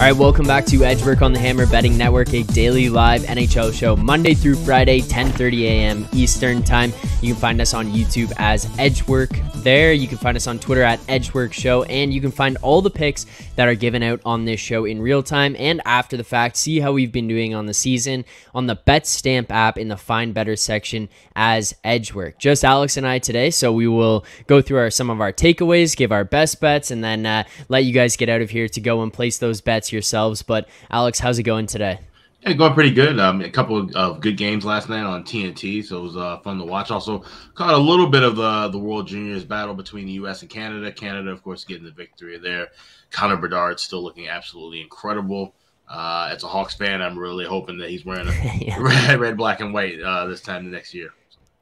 All right, welcome back to Edge Work on the Hammer Betting Network, a daily live NHL show Monday through Friday, 10:30 a.m. Eastern Time. You can find us on YouTube as Edge Work. There, you can find us on Twitter at Edge Work Show, and you can find all the picks that are given out on this show in real time and after the fact. See how we've been doing on the season on the BetStamp app in the Find Better section as Edge Work. Just Alex and I today, so we will go through our some of our takeaways, give our best bets, and then uh, let you guys get out of here to go and place those bets yourselves. But Alex, how's it going today? Yeah, going pretty good. Um, a couple of good games last night on TNT, so it was uh, fun to watch. Also, caught a little bit of the the World Juniors battle between the U.S. and Canada. Canada, of course, getting the victory there. Connor Bedard still looking absolutely incredible. Uh, as a Hawks fan, I'm really hoping that he's wearing a yeah. red, red, black, and white uh, this time the next year.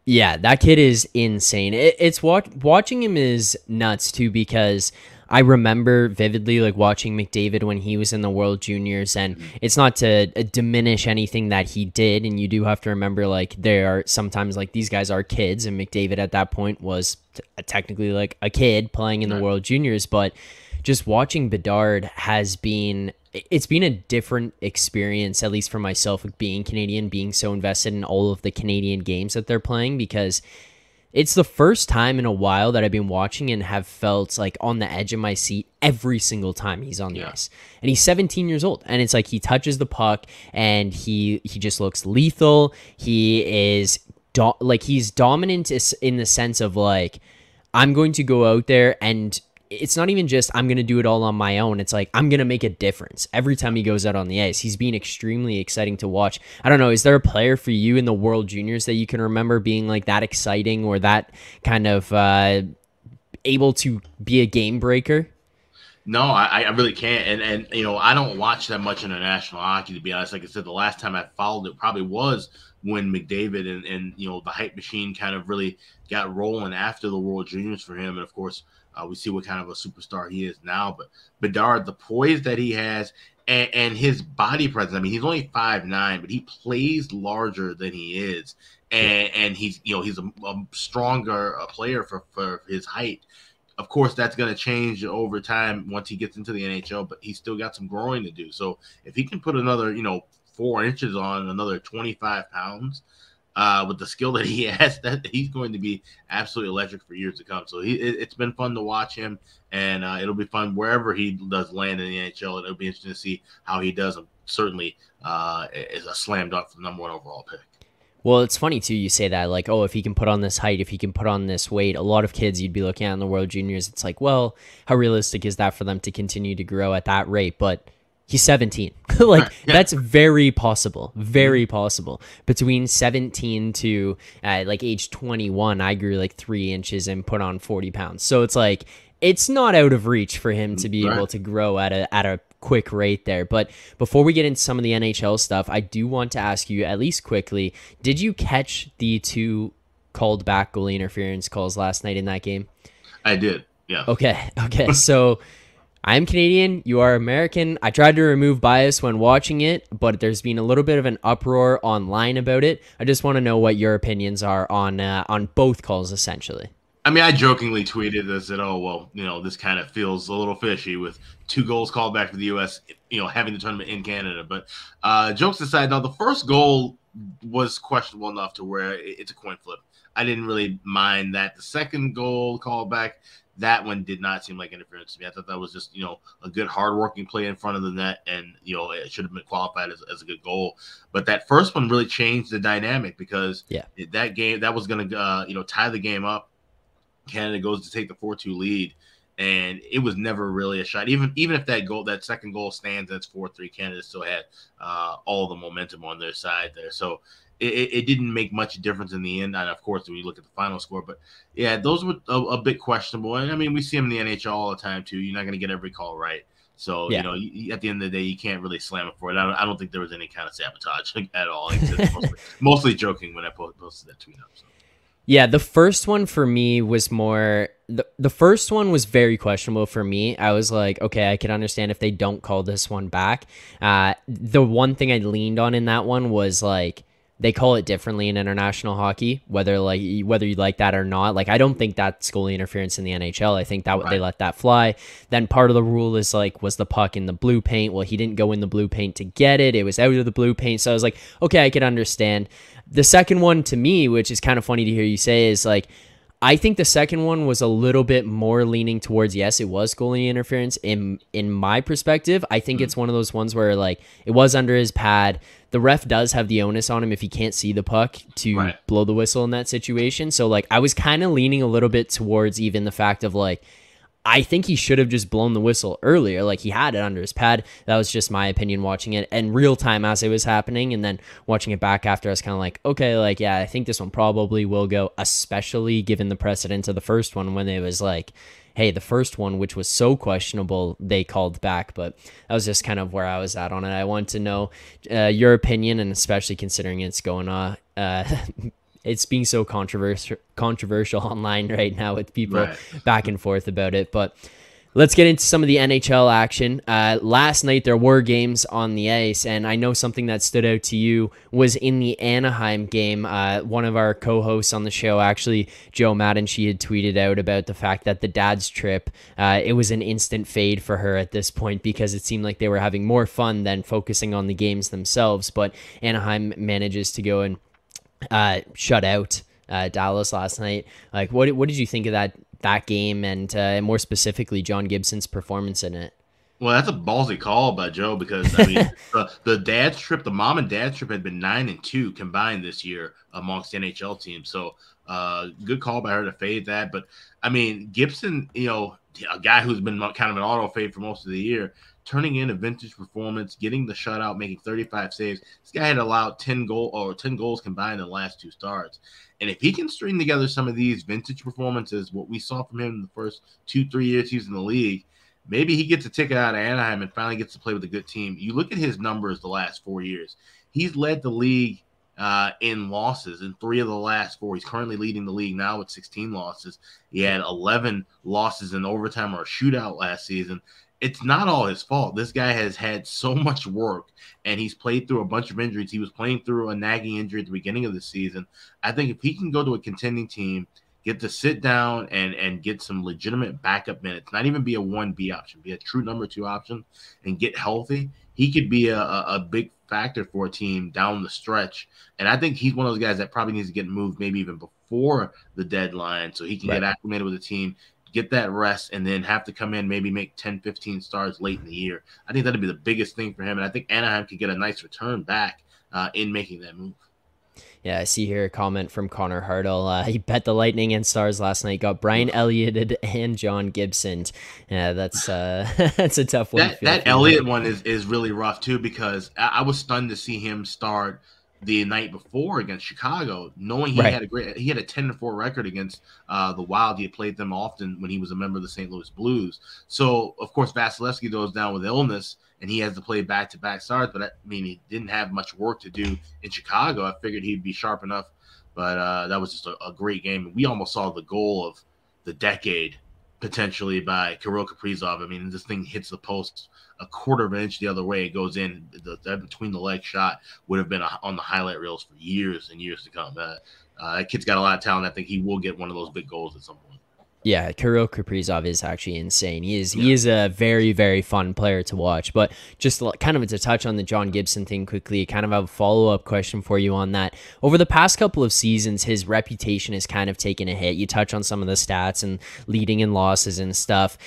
Yeah, that kid is insane. It, it's watch, watching him is nuts too because I remember vividly like watching McDavid when he was in the World Juniors, and mm-hmm. it's not to uh, diminish anything that he did. And you do have to remember like there are sometimes like these guys are kids, and McDavid at that point was t- uh, technically like a kid playing in the World Juniors, but just watching Bedard has been it's been a different experience at least for myself being Canadian being so invested in all of the Canadian games that they're playing because it's the first time in a while that I've been watching and have felt like on the edge of my seat every single time he's on the yeah. ice. And he's 17 years old and it's like he touches the puck and he he just looks lethal. He is do- like he's dominant in the sense of like I'm going to go out there and it's not even just I'm going to do it all on my own. It's like I'm going to make a difference every time he goes out on the ice. He's been extremely exciting to watch. I don't know, is there a player for you in the World Juniors that you can remember being like that exciting or that kind of uh, able to be a game breaker? No, I, I really can't. And and you know, I don't watch that much international hockey to be honest. Like I said, the last time I followed it probably was when McDavid and, and you know the hype machine kind of really got rolling after the World Juniors for him. And of course, uh, we see what kind of a superstar he is now. But Bedard, the poise that he has and, and his body presence. I mean, he's only five nine, but he plays larger than he is, and and he's you know he's a, a stronger a player for for his height. Of course, that's going to change over time once he gets into the NHL, but he's still got some growing to do. So if he can put another, you know, four inches on, another 25 pounds, uh, with the skill that he has, that he's going to be absolutely electric for years to come. So he, it, has been fun to watch him, and uh, it'll be fun wherever he does land in the NHL. It'll be interesting to see how he does. Certainly, uh, is a slam dunk for the number one overall pick. Well, it's funny too. You say that like, oh, if he can put on this height, if he can put on this weight, a lot of kids you'd be looking at in the World Juniors. It's like, well, how realistic is that for them to continue to grow at that rate? But he's 17 like yeah. that's very possible very mm-hmm. possible. Between 17 to uh, like age 21 i grew like three inches and put on 40 pounds. So it's like it's not out of reach for him to be right. able to grow at a at a quick rate there. But before we get into some of the nhl stuff i do want to ask you at least quickly did you catch the two called back goalie interference calls last night in that game? I did yeah. Okay okay. So I'm Canadian, you are American. I tried to remove bias when watching it, but there's been a little bit of an uproar online about it. I just want to know what your opinions are on uh, on both calls, essentially. I mean, I jokingly tweeted this that, oh, well, you know, this kind of feels a little fishy with two goals called back for the U.S., you know, having the tournament in Canada. But uh, jokes aside, now the first goal was questionable enough to where it's a coin flip. I didn't really mind that. The second goal called back, that one did not seem like interference to me. I thought that was just, you know, a good hardworking play in front of the net, and you know, it should have been qualified as, as a good goal. But that first one really changed the dynamic because yeah, that game that was going to, uh, you know, tie the game up. Canada goes to take the four-two lead, and it was never really a shot. Even even if that goal, that second goal stands, that's four-three. Canada still had uh, all the momentum on their side there. So it, it, didn't make much difference in the end. And of course, when you look at the final score, but yeah, those were a, a bit questionable. And I mean, we see them in the NHL all the time too. You're not going to get every call right. So yeah. you know, you, at the end of the day, you can't really slam it for it. I don't, I don't think there was any kind of sabotage at all. Mostly, mostly, joking when I posted that tweet up. So. Yeah, the first one for me was more the the first one was very questionable for me. I was like, okay, I can understand if they don't call this one back. Uh, the one thing I leaned on in that one was like they call it differently in international hockey, whether like whether you like that or not. Like I don't think that's goalie interference in the NHL. I think that right. they let that fly. Then part of the rule is like was the puck in the blue paint? Well, he didn't go in the blue paint to get it. It was out of the blue paint. So I was like, okay, I could understand. The second one to me, which is kind of funny to hear you say, is like I think the second one was a little bit more leaning towards yes, it was goalie interference in in my perspective. I think mm-hmm. it's one of those ones where like it was under his pad. The ref does have the onus on him if he can't see the puck to right. blow the whistle in that situation. So like I was kind of leaning a little bit towards even the fact of like I think he should have just blown the whistle earlier. Like he had it under his pad. That was just my opinion watching it and real time as it was happening. And then watching it back after, I was kind of like, okay, like, yeah, I think this one probably will go, especially given the precedent of the first one when it was like, hey, the first one, which was so questionable, they called back. But that was just kind of where I was at on it. I want to know uh, your opinion, and especially considering it's going on. Uh, it's being so controversial controversial online right now with people right. back and forth about it. But let's get into some of the NHL action. Uh, last night there were games on the ice, and I know something that stood out to you was in the Anaheim game. Uh, one of our co-hosts on the show, actually Jo Madden, she had tweeted out about the fact that the dad's trip, uh, it was an instant fade for her at this point because it seemed like they were having more fun than focusing on the games themselves. But Anaheim manages to go and uh, shut out uh, Dallas last night. Like, what what did you think of that that game, and uh, more specifically, John Gibson's performance in it? Well, that's a ballsy call by Jo because I mean the, the dad's trip, the mom and dad's trip had been nine and two combined this year amongst NHL teams. So uh, good call by her to fade that. But I mean, Gibson, you know, a guy who's been kind of an auto fade for most of the year, turning in a vintage performance, getting the shutout, making 35 saves. This guy had allowed 10 goal or 10 goals combined in the last two starts. And if he can string together some of these vintage performances, what we saw from him in the first two, three years he was in the league, maybe he gets a ticket out of Anaheim and finally gets to play with a good team. You look at his numbers the last four years. He's led the league uh, in losses in three of the last four. He's currently leading the league now with 16 losses. He had 11 losses in overtime or a shootout last season it's not all his fault. This guy has had so much work and he's played through a bunch of injuries. He was playing through a nagging injury at the beginning of the season. I think if he can go to a contending team, get to sit down and and get some legitimate backup minutes, not even be a 1B option, be a true number 2 option and get healthy, he could be a, a, big factor for a team down the stretch. And I think he's one of those guys that probably needs to get moved maybe even before the deadline so he can right. get acclimated with the team get that rest, and then have to come in, maybe make 10, 15 starts late in the year. I think that'd be the biggest thing for him. And I think Anaheim could get a nice return back uh, in making that move. Yeah, I see here a comment from Connor Hartle. Uh, he bet the Lightning and Stars last night. Got Brian Elliott and John Gibson. Yeah, that's uh, that's a tough one. That, that Elliott one is, is really rough too because I, I was stunned to see him start – the night before against Chicago, knowing he right. had a great he had a 10 to 4 record against uh, the Wild. He had played them often when he was a member of the St. Louis Blues. So of course Vasilevskiy goes down with illness and he has to play back to back starts. But I mean he didn't have much work to do in Chicago. I figured he'd be sharp enough, but uh, that was just a, a great game. We almost saw the goal of the decade potentially by Kirill Kaprizov. I mean, this thing hits the post a quarter of an inch the other way, it goes in. The, the between the leg shot would have been a, on the highlight reels for years and years to come. Uh, uh, that kid's got a lot of talent. I think he will get one of those big goals at some point. Yeah, Kirill Kaprizov is actually insane. He is yeah. he is a very very fun player to watch. But just kind of to touch on the John Gibson thing quickly, kind of a follow up question for you on that. Over the past couple of seasons, his reputation has kind of taken a hit. You touch on some of the stats and leading in losses and stuff.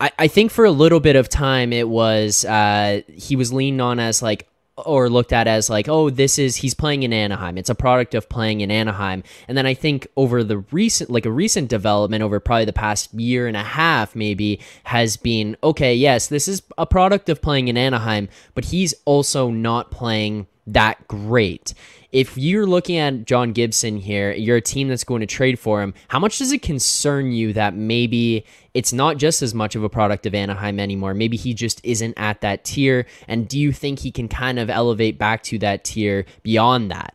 I, I think for a little bit of time it was uh, he was leaned on as like or looked at as like, oh, this is he's playing in Anaheim. It's a product of playing in Anaheim. And then I think over the recent, like a recent development over probably the past year and a half, maybe has been okay. Yes, this is a product of playing in Anaheim, but he's also not playing that great if you're looking at John Gibson here, you're a team that's going to trade for him. How much does it concern you that maybe it's not just as much of a product of Anaheim anymore? Maybe he just isn't at that tier. And do you think he can kind of elevate back to that tier beyond that?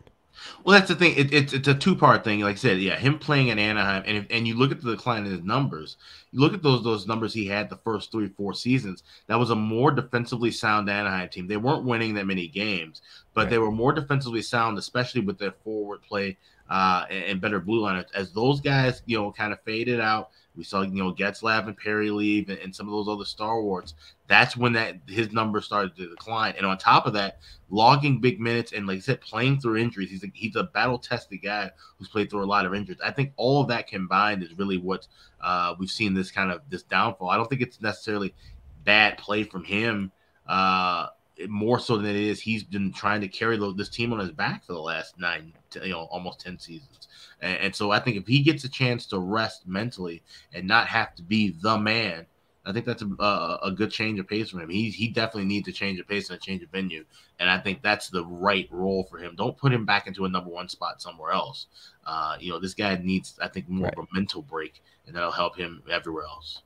Well, that's the thing. It, it's it's a two part thing. Like I said, yeah, him playing in Anaheim, and if, and you look at the decline in his numbers. You look at those those numbers he had the first three four seasons. That was a more defensively sound Anaheim team. They weren't winning that many games, but right. they were more defensively sound, especially with their forward play uh, and, and better blue line. As those guys, you know, kind of faded out, we saw, you know, Getzlaf and Perry leave and, and, some of those other stalwarts. That's when that his numbers started to decline. And on top of that, logging big minutes and like I said, playing through injuries. He's a, he's a battle tested guy who's played through a lot of injuries. I think all of that combined is really what uh, we've seen this kind of this downfall. I don't think it's necessarily bad play from him. Uh, more so than it is he's been trying to carry this team on his back for the last nine, you know, almost ten seasons. And, and, so I think if he gets a chance to rest mentally and not have to be the man, I think that's a, a, a good change of pace for him. He he definitely needs to change of pace and a change of venue, and I think that's the right role for him. Don't put him back into a number one spot somewhere else. Uh, you know, this guy needs I think more right. of a mental break, and that'll help him everywhere else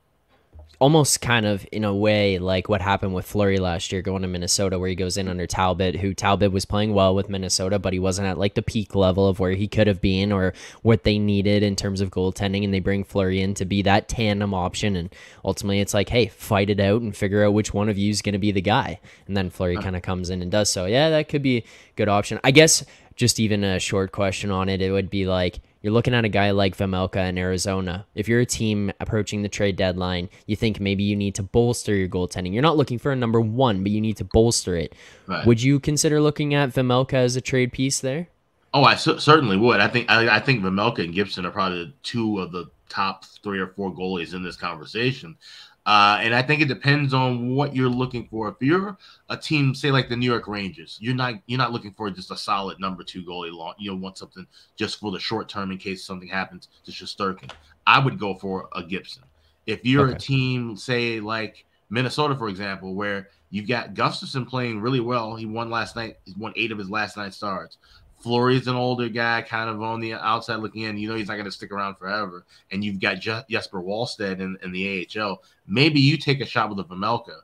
almost kind of in a way like what happened with Fleury last year going to Minnesota where he goes in under Talbot who Talbot was playing well with Minnesota but he wasn't at like the peak level of where he could have been or what they needed in terms of goaltending and they bring Fleury in to be that tandem option and ultimately it's like hey fight it out and figure out which one of you is going to be the guy and then Fleury kind of comes in and does so. Yeah that could be a good option. I guess just even a short question on it it would be like you're looking at a guy like Vejmelka in Arizona. If you're a team approaching the trade deadline, you think maybe you need to bolster your goaltending. You're not looking for a number one, but you need to bolster it. Right. Would you consider looking at Vejmelka as a trade piece there? Oh, I c- certainly would. I think I, I think Vejmelka and Gibson are probably two of the top three or four goalies in this conversation. Uh, and I think it depends on what you're looking for. If you're a team, say like the New York Rangers, you're not you're not looking for just a solid number two goalie. Long, you want something just for the short term in case something happens to Shesterkin. I would go for a Gibson. If you're okay. a team, say like Minnesota, for example, where you've got Gustavsson playing really well, he won last night. He won eight of his last nine starts. Fleury's an older guy, kind of on the outside looking in. You know he's not going to stick around forever. And you've got Je- Jesper Wallstedt in, in the AHL. Maybe you take a shot with a Vejmelka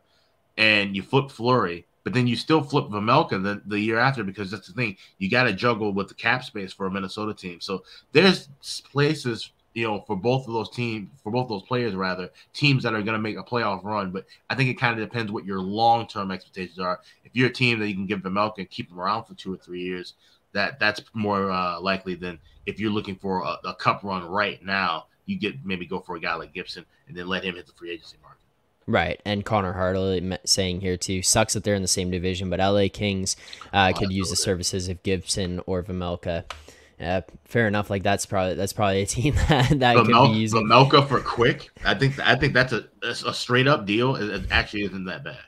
and you flip Fleury, but then you still flip Vejmelka the, the year after because that's the thing. You got to juggle with the cap space for a Minnesota team. So there's places you know, for both of those teams, for both those players, rather, teams that are going to make a playoff run. But I think it kind of depends what your long term expectations are. If you're a team that you can give Vejmelka and keep him around for two or three years, that that's more uh, likely than if you're looking for a, a, cup run right now. You get maybe go for a guy like Gibson and then let him hit the free agency market. Right, and Connor Hartley saying here too sucks that they're in the same division, but LA Kings uh, oh, could use the services of Gibson or Vejmelka. Uh, fair enough. Like that's probably that's probably a team that, that could be using Vejmelka for Quick. I think I think that's a, a straight up deal. It actually isn't that bad.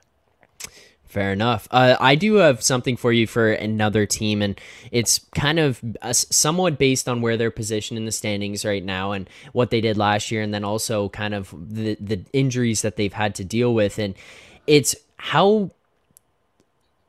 Fair enough. Uh, I do have something for you for another team, and it's kind of uh, somewhat based on where they're positioned in the standings right now and what they did last year, and then also kind of the the injuries that they've had to deal with, and it's how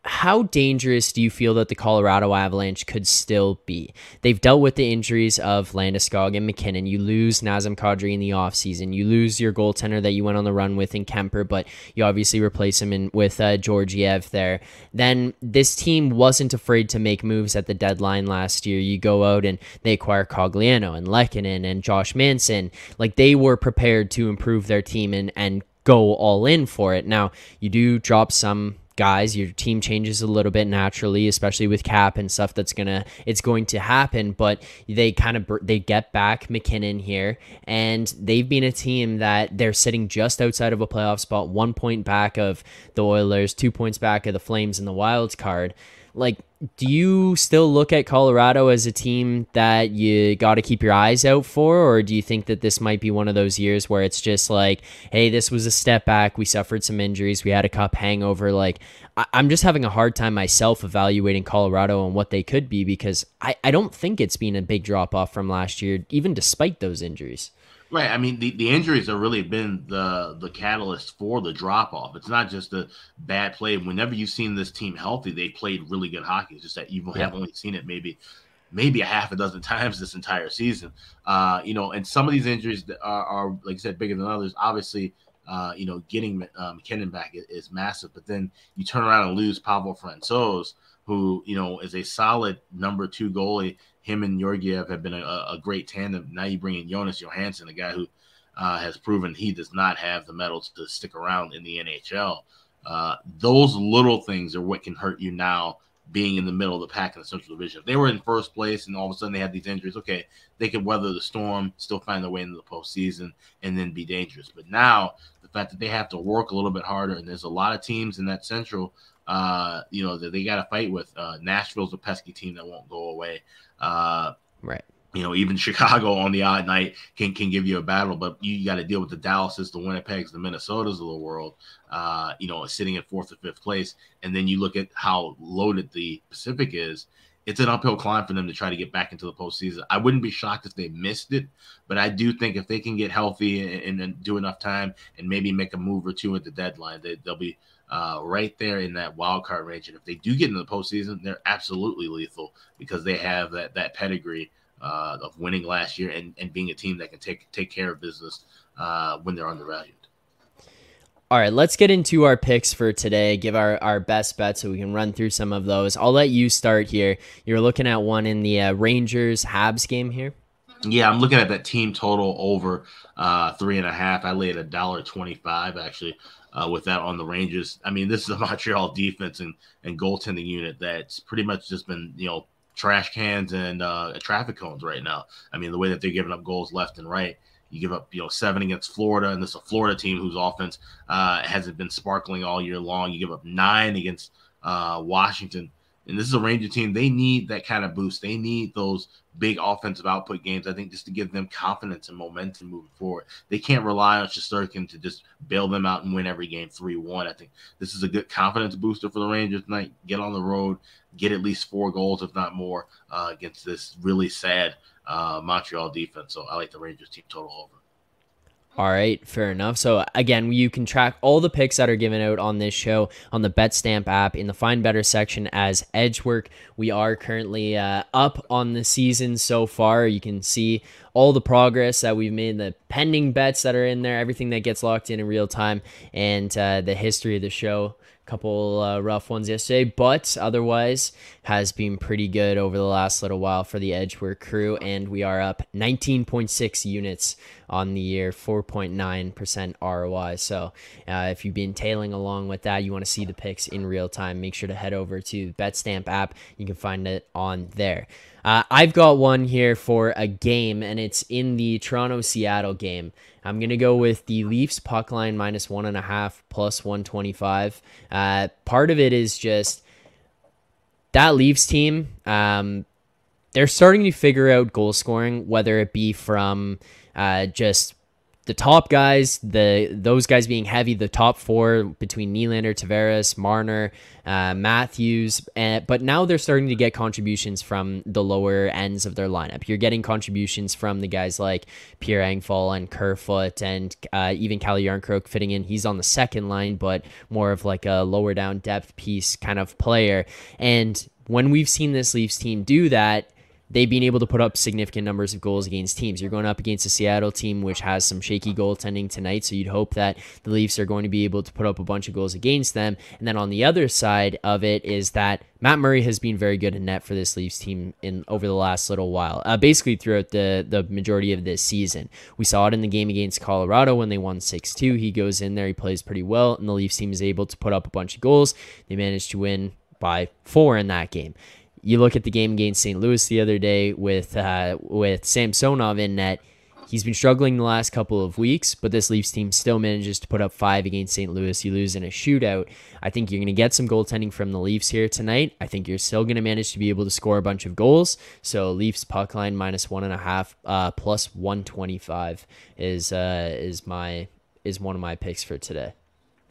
how dangerous do you feel that the Colorado Avalanche could still be? They've dealt with the injuries of Landeskog and MacKinnon. You lose Nazem Kadri in the offseason. You lose your goaltender that you went on the run with in Kuemper, but you obviously replace him in, with uh, Georgiev there. Then this team wasn't afraid to make moves at the deadline last year. You go out and they acquire Cogliano and Lehkonen and Josh Manson. Like they were prepared to improve their team and, and go all in for it. Now, you do drop some guys your team changes a little bit naturally especially with cap and stuff that's gonna it's going to happen but they kind of they get back MacKinnon here and they've been a team that they're sitting just outside of a playoff spot one point back of the oilers two points back of the flames and the wild card. Like do you still look at Colorado as a team that you got to keep your eyes out for, or do you think that this might be one of those years where it's just like, hey, this was a step back. We suffered some injuries. We had a cup hangover. Like, I- am just having a hard time myself evaluating Colorado and what they could be because I, I don't think it's been a big drop off from last year, even despite those injuries. Right. I mean, the, the injuries have really been the the catalyst for the drop off. It's not just a bad play. Whenever you've seen this team healthy, they played really good hockey. It's just that you yeah. have only seen it maybe maybe a half a dozen times this entire season. Uh, you know, and some of these injuries are, are like I said, bigger than others. Obviously, uh, you know, getting uh, MacKinnon back is, is, massive. But then you turn around and lose Pavel Francouz, who you know is a solid number two goalie. Him and Georgiev have been a, a great tandem. Now you bring in Jonas Johansson, a guy who uh, has proven he does not have the mettle to stick around in the NHL. Uh, those little things are what can hurt you now being in the middle of the pack in the Central Division. If they were in first place and all of a sudden they had these injuries, okay, they could weather the storm, still find their way into the postseason, and then be dangerous. But now the fact that they have to work a little bit harder, and there's a lot of teams in that Central, uh, you know, that they got to fight with. Uh, Nashville's a pesky team that won't go away. Uh, right you know, even Chicago on the odd night can can give you a battle, but you got to deal with the Dallases, the Winnipegs, the Minnesotas of the world. Uh, you know, sitting in fourth or fifth place, and then you look at how loaded the Pacific is. It's an uphill climb for them to try to get back into the postseason. I wouldn't be shocked if they missed it, but I do think if they can get healthy and, and do enough time and maybe make a move or two at the deadline, they, they'll be uh, right there in that wild card range. And if they do get into the postseason, they're absolutely lethal because they have that that pedigree uh, of winning last year and, and being a team that can take take care of business uh, when they're undervalued. All right, let's get into our picks for today. Give our, our best bets so we can run through some of those. I'll let you start here. You're looking at one in the uh, Rangers Habs game here. Yeah, I'm looking at that team total over uh, three and a half. I laid a dollar twenty-five actually uh, with that on the Rangers. I mean, this is a Montreal defense and and goaltending unit that's pretty much just been you know trash cans and uh, traffic cones right now. I mean, the way that they're giving up goals left and right. You give up, you know, seven against Florida, and this is a Florida team whose offense uh, hasn't been sparkling all year long. You give up nine against uh, Washington, and this is a Ranger team. They need that kind of boost. They need those big offensive output games. I think just to give them confidence and momentum moving forward. They can't rely on Shesterkin to just bail them out and win every game three one. I think this is a good confidence booster for the Rangers tonight. Get on the road, get at least four goals, if not more, uh, against this really sad uh, Montreal defense. So I like the Rangers team total over. All right, fair enough. So again, you can track all the picks that are given out on this show on the BetStamp app in the Find Better section as Edge Work. We are currently uh, up on the season so far. You can see all the progress that we've made, the pending bets that are in there, everything that gets locked in in real time, and uh, the history of the show A couple uh, rough ones yesterday, but otherwise has been pretty good over the last little while for the Edge Work crew, and we are up 19.6 units on the year, 4.9% ROI. So uh, if you've been tailing along with that, you want to see the picks in real time, make sure to head over to BetStamp app. You can find it on there. Uh, I've got one here for a game, and it's in the Toronto Seattle game. I'm going to go with the Leafs puck line minus one and a half plus 125. Uh, part of it is just that Leafs team. Um, they're starting to figure out goal scoring, whether it be from uh, just the top guys, the those guys being heavy, the top four between Nylander, Tavares, Marner, uh, Matthews, and, but now they're starting to get contributions from the lower ends of their lineup. You're getting contributions from the guys like Pierre Engvall and Kerfoot and uh, even Calle Jarnkrok fitting in. He's on the second line, but more of like a lower down depth piece kind of player. And when we've seen this Leafs team do that, they've been able to put up significant numbers of goals against teams. You're going up against a Seattle team which has some shaky goaltending tonight, so you'd hope that the Leafs are going to be able to put up a bunch of goals against them. And then on the other side of it is that Matt Murray has been very good in net for this Leafs team in over the last little while, uh, basically throughout the the majority of this season. We saw it in the game against Colorado when they won six two. He goes in there, he plays pretty well, and the Leafs team is able to put up a bunch of goals. They managed to win by four in that game. You look at the game against St. Louis the other day with uh, with Samsonov in net. He's been struggling the last couple of weeks, but this Leafs team still manages to put up five against St. Louis. You lose in a shootout. I think you're going to get some goaltending from the Leafs here tonight. I think you're still going to manage to be able to score a bunch of goals. So Leafs puck line minus one and a half, uh, plus one twenty five is uh, is my is one of my picks for today.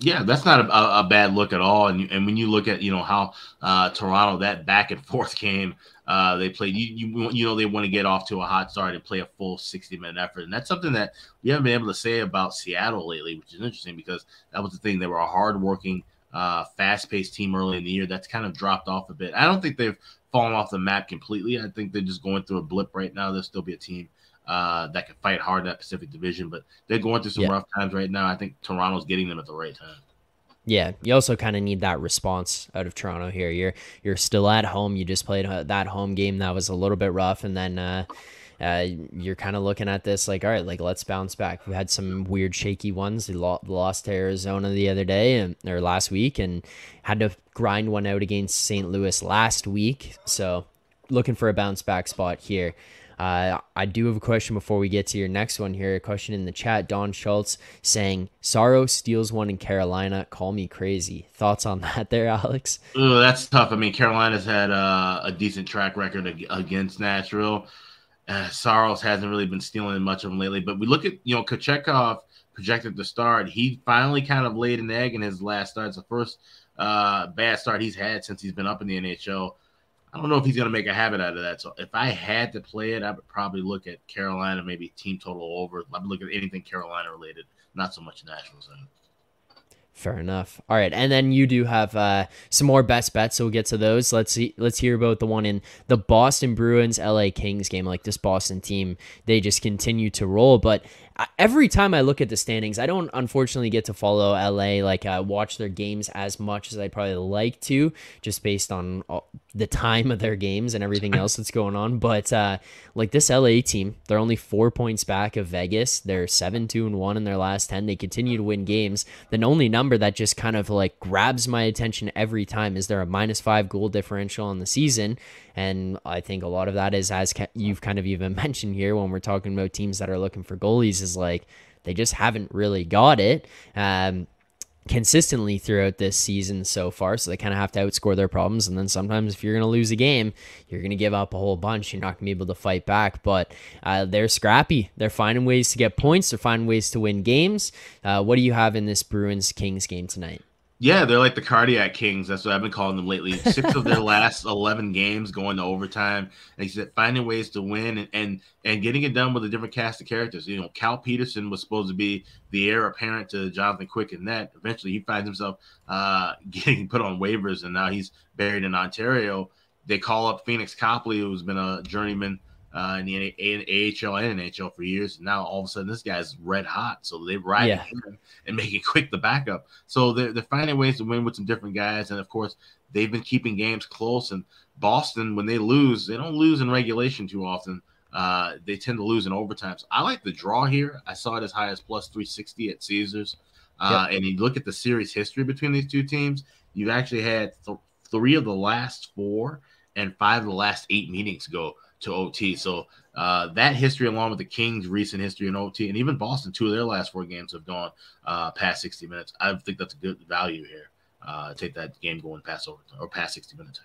Yeah, that's not a, a, bad look at all. And and when you look at you know how uh, Toronto that back and forth game uh, they played, you, you you know they want to get off to a hot start and play a full sixty minute effort, and that's something that we haven't been able to say about Seattle lately, which is interesting because that was the thing. They were a hardworking, uh, fast paced team early in the year. That's kind of dropped off a bit. I don't think they've fallen off the map completely. I think they're just going through a blip right now. They'll still be a team uh, that can fight hard in that Pacific Division. But they're going through some yeah. rough times right now. I think Toronto's getting them at the right time. Yeah, you also kind of need that response out of Toronto here. You're you're still at home. You just played uh, that home game that was a little bit rough, and then uh, uh, you're kind of looking at this like, all right, like let's bounce back. We had some weird shaky ones. We lost to Arizona the other day and or last week, and had to grind one out against St. Louis last week. So looking for a bounce back spot here. Uh, I do have a question before we get to your next one here. A question in the chat. Don Schultz saying Saros steals one in Carolina. Call me crazy. Thoughts on that, there, Alex? Ooh, that's tough. I mean, Carolina's had uh, a decent track record against Nashville. Uh, Saros hasn't really been stealing much of them lately. But we look at you know Kochetkov projected to start. He finally kind of laid an egg in his last start. It's the first uh, bad start he's had since he's been up in the NHL. I don't know if he's going to make a habit out of that. So if I had to play it, I would probably look at Carolina, maybe team total over. I would look at anything Carolina related, not so much Nashville side. Fair enough. All right, and then you do have uh, some more best bets, so we'll get to those. Let's see. Let's hear about the one in the Boston Bruins LA Kings game. Like this Boston team, they just continue to roll. But every time I look at the standings, I don't unfortunately get to follow LA, like uh, watch their games as much as I'd probably like to, just based on the time of their games and everything else that's going on. But uh, like this LA team, they're only four points back of Vegas. They're seven, two, and one in their last 10. They continue to win games. The only number that just kind of like grabs my attention every time is there a minus five goal differential on the season. And I think a lot of that is, as you've kind of even mentioned here when we're talking about teams that are looking for goalies, is like they just haven't really got it. Um, consistently throughout this season so far. So they kind of have to outscore their problems. And then sometimes if you're going to lose a game, you're going to give up a whole bunch. You're not going to be able to fight back. But uh, they're scrappy. They're finding ways to get points. They're finding ways to win games. Uh, what do you have in this Bruins Kings game tonight? Yeah, they're like the cardiac kings. That's what I've been calling them lately. Six of their last eleven games going to overtime, and he said finding ways to win and, and and getting it done with a different cast of characters. You know, Cal Petersen was supposed to be the heir apparent to Jonathan Quick and that. Eventually, he finds himself uh, getting put on waivers, and now he's buried in Ontario. They call up Pheonix Copley, who's been a journeyman uh, in the AHL and NHL for years. And now all of a sudden, this guy's red hot. So they ride yeah. him and making Quick the backup. So they're, they're finding ways to win with some different guys. And of course, they've been keeping games close. And Boston, when they lose, they don't lose in regulation too often. Uh, they tend to lose in overtime. So I like the draw here. I saw it as high as plus 360 at Caesars. Uh, yep. And you look at the series history between these two teams, you've actually had th- three of the last four and five of the last eight meetings go to OT. So uh, that history, along with the Kings' recent history in OT, and even Boston, two of their last four games have gone uh, past 60 minutes. I think that's a good value here. Uh, take that game going past over or past 60 minutes.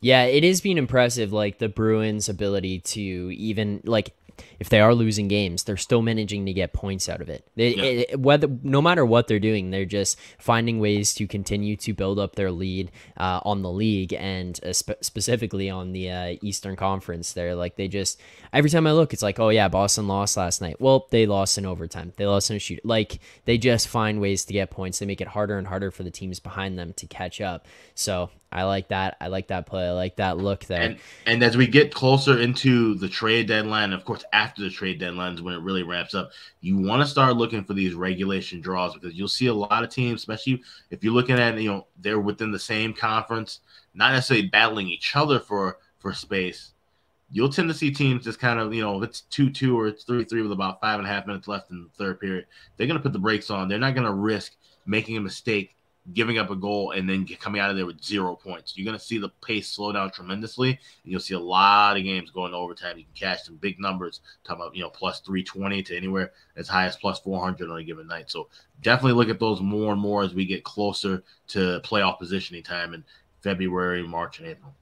Yeah, it is being impressive, like the Bruins' ability to even like if they are losing games, they're still managing to get points out of it. They, yeah. it, whether no matter what they're doing, they're just finding ways to continue to build up their lead uh, on the league and uh, spe- specifically on the uh, Eastern Conference. They're like they just every time I look, it's like, oh yeah, Boston lost last night. Well, they lost in overtime. They lost in a shoot. Like they just find ways to get points. They make it harder and harder for the teams behind them to catch up. So I like that. I like that play. I like that look there. And, and as we get closer into the trade deadline, of course, after the trade deadline is when it really ramps up. You want to start looking for these regulation draws because you'll see a lot of teams, especially if you're looking at you know they're within the same conference, not necessarily battling each other for for space. You'll tend to see teams just kind of, you know, if it's 2 2 or it's 3 3 with about five and a half minutes left in the third period, they're going to put the brakes on. They're not going to risk making a mistake giving up a goal and then coming out of there with zero points. You're going to see the pace slow down tremendously, and you'll see a lot of games going to overtime. You can catch some big numbers, talking about you know plus 320 to anywhere as high as plus 400 on a given night. So definitely look at those more and more as we get closer to playoff positioning time in February, March, and April.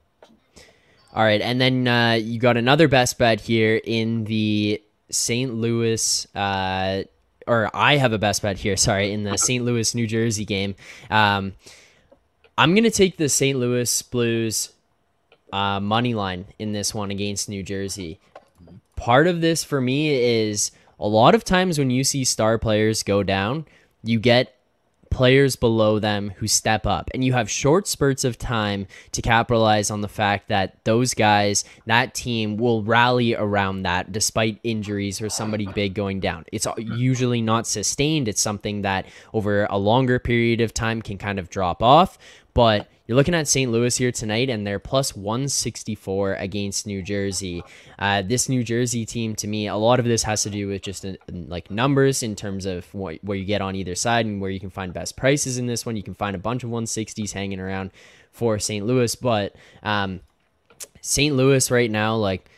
All right, and then uh, you got another best bet here in the St. Louis. Uh, or I have a best bet here. Sorry, in the St. Louis New Jersey game. Um, I'm gonna take the St. Louis Blues uh, money line in this one against New Jersey. Part of this for me is a lot of times when you see star players go down, you get players below them who step up. And you have short spurts of time to capitalize on the fact that those guys, that team will rally around that despite injuries or somebody big going down. It's usually not sustained. It's something that over a longer period of time can kind of drop off. But you're looking at St. Louis here tonight, and they're plus 164 against New Jersey. Uh, this New Jersey team, to me, a lot of this has to do with just uh, like numbers in terms of what, where you get on either side and where you can find best prices in this one. You can find a bunch of 160s hanging around for St. Louis, but um, St. Louis right now, like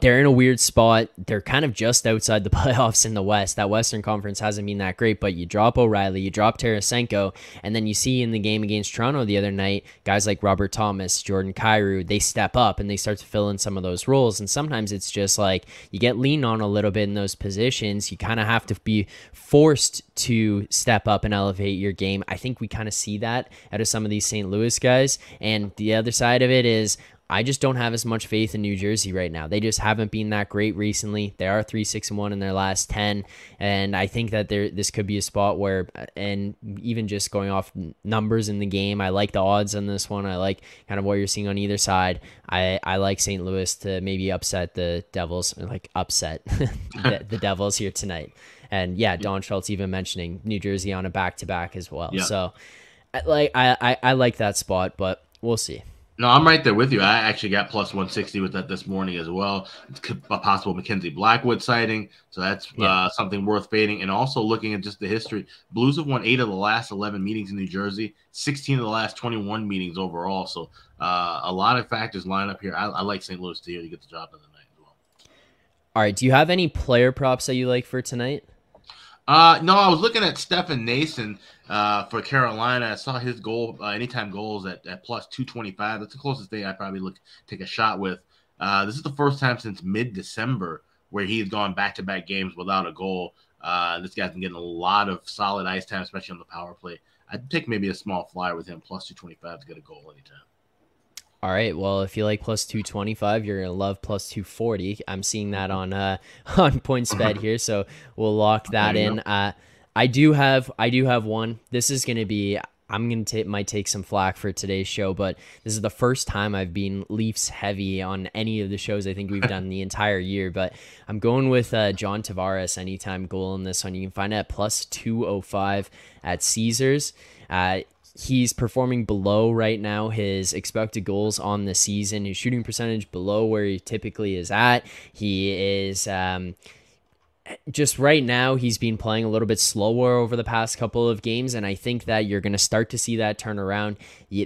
they're in a weird spot. They're kind of just outside the playoffs in the West. That Western Conference hasn't been that great, but you drop O'Reilly, you drop Tarasenko, and then you see in the game against Toronto the other night, guys like Robert Thomas, Jordan Kyrou, they step up and they start to fill in some of those roles. And sometimes it's just like you get leaned on a little bit in those positions. You kind of have to be forced to step up and elevate your game. I think we kind of see that out of some of these St. Louis guys. And the other side of it is I just don't have as much faith in New Jersey right now. They just haven't been that great recently. They are three six and one in their last ten, and I think that there this could be a spot where, and even just going off numbers in the game, I like the odds on this one. I like kind of what you're seeing on either side. I I like St. Louis to maybe upset the Devils, like upset the, the Devils here tonight. And yeah, Don Schultz even mentioning New Jersey on a back to back as well. Yeah. So, like I, I I like that spot, but we'll see. No, I'm right there with you. I actually got plus 160 with that this morning as well. It's a possible Mackenzie Blackwood sighting, so that's yeah. uh, something worth fading. And also looking at just the history, Blues have won eight of the last 11 meetings in New Jersey, 16 of the last 21 meetings overall. So uh, a lot of factors line up here. I, I like St. Louis to, to get the job done tonight as well. All right, do you have any player props that you like for tonight? Uh, no, I was looking at Stefan Noesen uh, for Carolina. I saw his goal, uh, anytime goals at, at plus 225. That's the closest thing I probably look take a shot with. Uh, this is the first time since mid December where he's gone back to back games without a goal. Uh, this guy's been getting a lot of solid ice time, especially on the power play. I'd take maybe a small flyer with him plus 225 to get a goal anytime. All right. Well, if you like plus 225, you're going to love plus 240. I'm seeing that on uh on PointsBet here, so we'll lock that in. Uh I do have I do have one. This is going to be I'm gonna take might take some flack for today's show, but this is the first time I've been Leafs heavy on any of the shows I think we've done the entire year. But I'm going with uh, John Tavares anytime goal in this one. You can find it at plus two oh five at Caesars. Uh, he's performing below right now his expected goals on the season. His shooting percentage below where he typically is at. He is um, just right now he's been playing a little bit slower over the past couple of games and i think that you're going to start to see that turn around.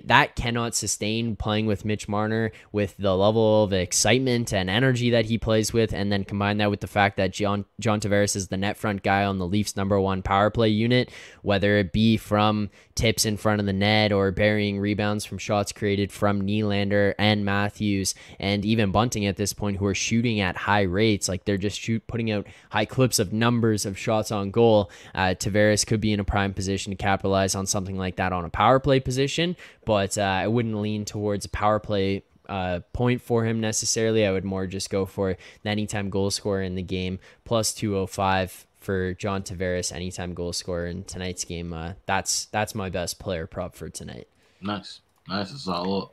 That cannot sustain playing with mitch marner with the level of excitement and energy that he plays with and then combine that with the fact that john john tavares is the net front guy on the leafs number one power play unit whether it be from tips in front of the net or burying rebounds from shots created from Nylander and Matthews and even Bunting at this point who are shooting at high rates like they're just shoot putting out high clips of numbers of shots on goal uh, Tavares could be in a prime position to capitalize on something like that on a power play position but uh, I wouldn't lean towards a power play uh, point for him necessarily. I would more just go for the anytime goal scorer in the game plus 205 for John Tavares, anytime goal scorer in tonight's game. Uh, that's that's my best player prop for tonight. Nice, nice, solid.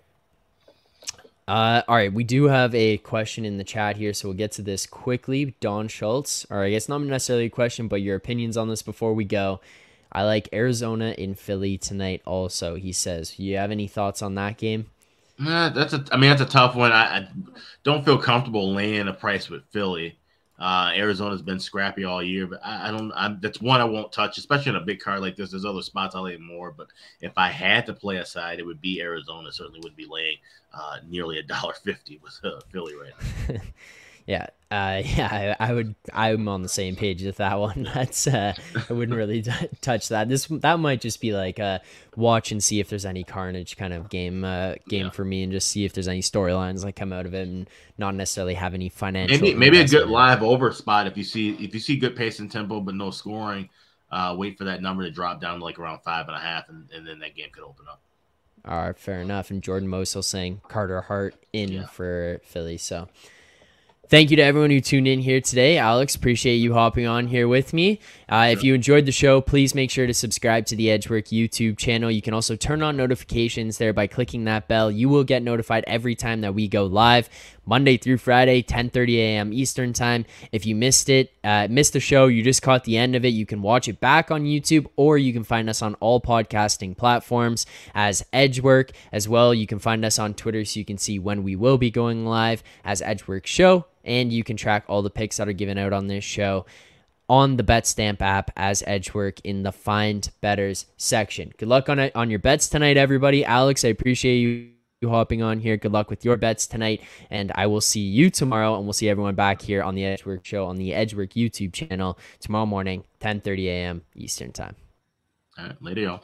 Uh, all right, we do have a question in the chat here, so we'll get to this quickly. Don Schultz, or I guess not necessarily a question, but your opinions on this before we go. I like Arizona in Philly tonight. Also, he says, you have any thoughts on that game? Nah, that's a. I mean, that's a tough one. I, I don't feel comfortable laying a price with Philly. Uh, Arizona's been scrappy all year, but I, I don't. I'm, that's one I won't touch, especially in a big card like this. There's other spots I'll lay more, but if I had to play a side, it would be Arizona. Certainly would be laying uh, nearly a dollar fifty with uh, Philly right now. Yeah, uh, yeah, I, I, would. I'm on the same page with that one. That's uh, I wouldn't really t- touch that. This that might just be like a watch and see if there's any carnage kind of game uh, game yeah. for me, and just see if there's any storylines that come out of it, and not necessarily have any financial. Maybe maybe a good live over spot if you see if you see good pace and tempo but no scoring. Uh, wait for that number to drop down to like around five and a half, and, and then that game could open up. All right, fair enough. And Jordan Moso saying Carter Hart in yeah. for Philly, so. Thank you to everyone who tuned in here today. Alex, appreciate you hopping on here with me. Uh, sure. If you enjoyed the show, please make sure to subscribe to the Edge Work YouTube channel. You can also turn on notifications there by clicking that bell. You will get notified every time that we go live, Monday through Friday, 10:30 a.m. Eastern time. If you missed it, uh, missed the show, you just caught the end of it. You can watch it back on YouTube, or you can find us on all podcasting platforms as Edge Work as well. You can find us on Twitter so you can see when we will be going live as Edge Work Show and you can track all the picks that are given out on this show on the BetStamp app as Edge Work in the Find Betters section. Good luck on it on your bets tonight, everybody. Alex, I appreciate you hopping on here. Good luck with your bets tonight, and I will see you tomorrow, and we'll see everyone back here on the Edge Work Show on the Edge Work YouTube channel tomorrow morning, 10:30 a.m. Eastern Time. All right, later, y'all.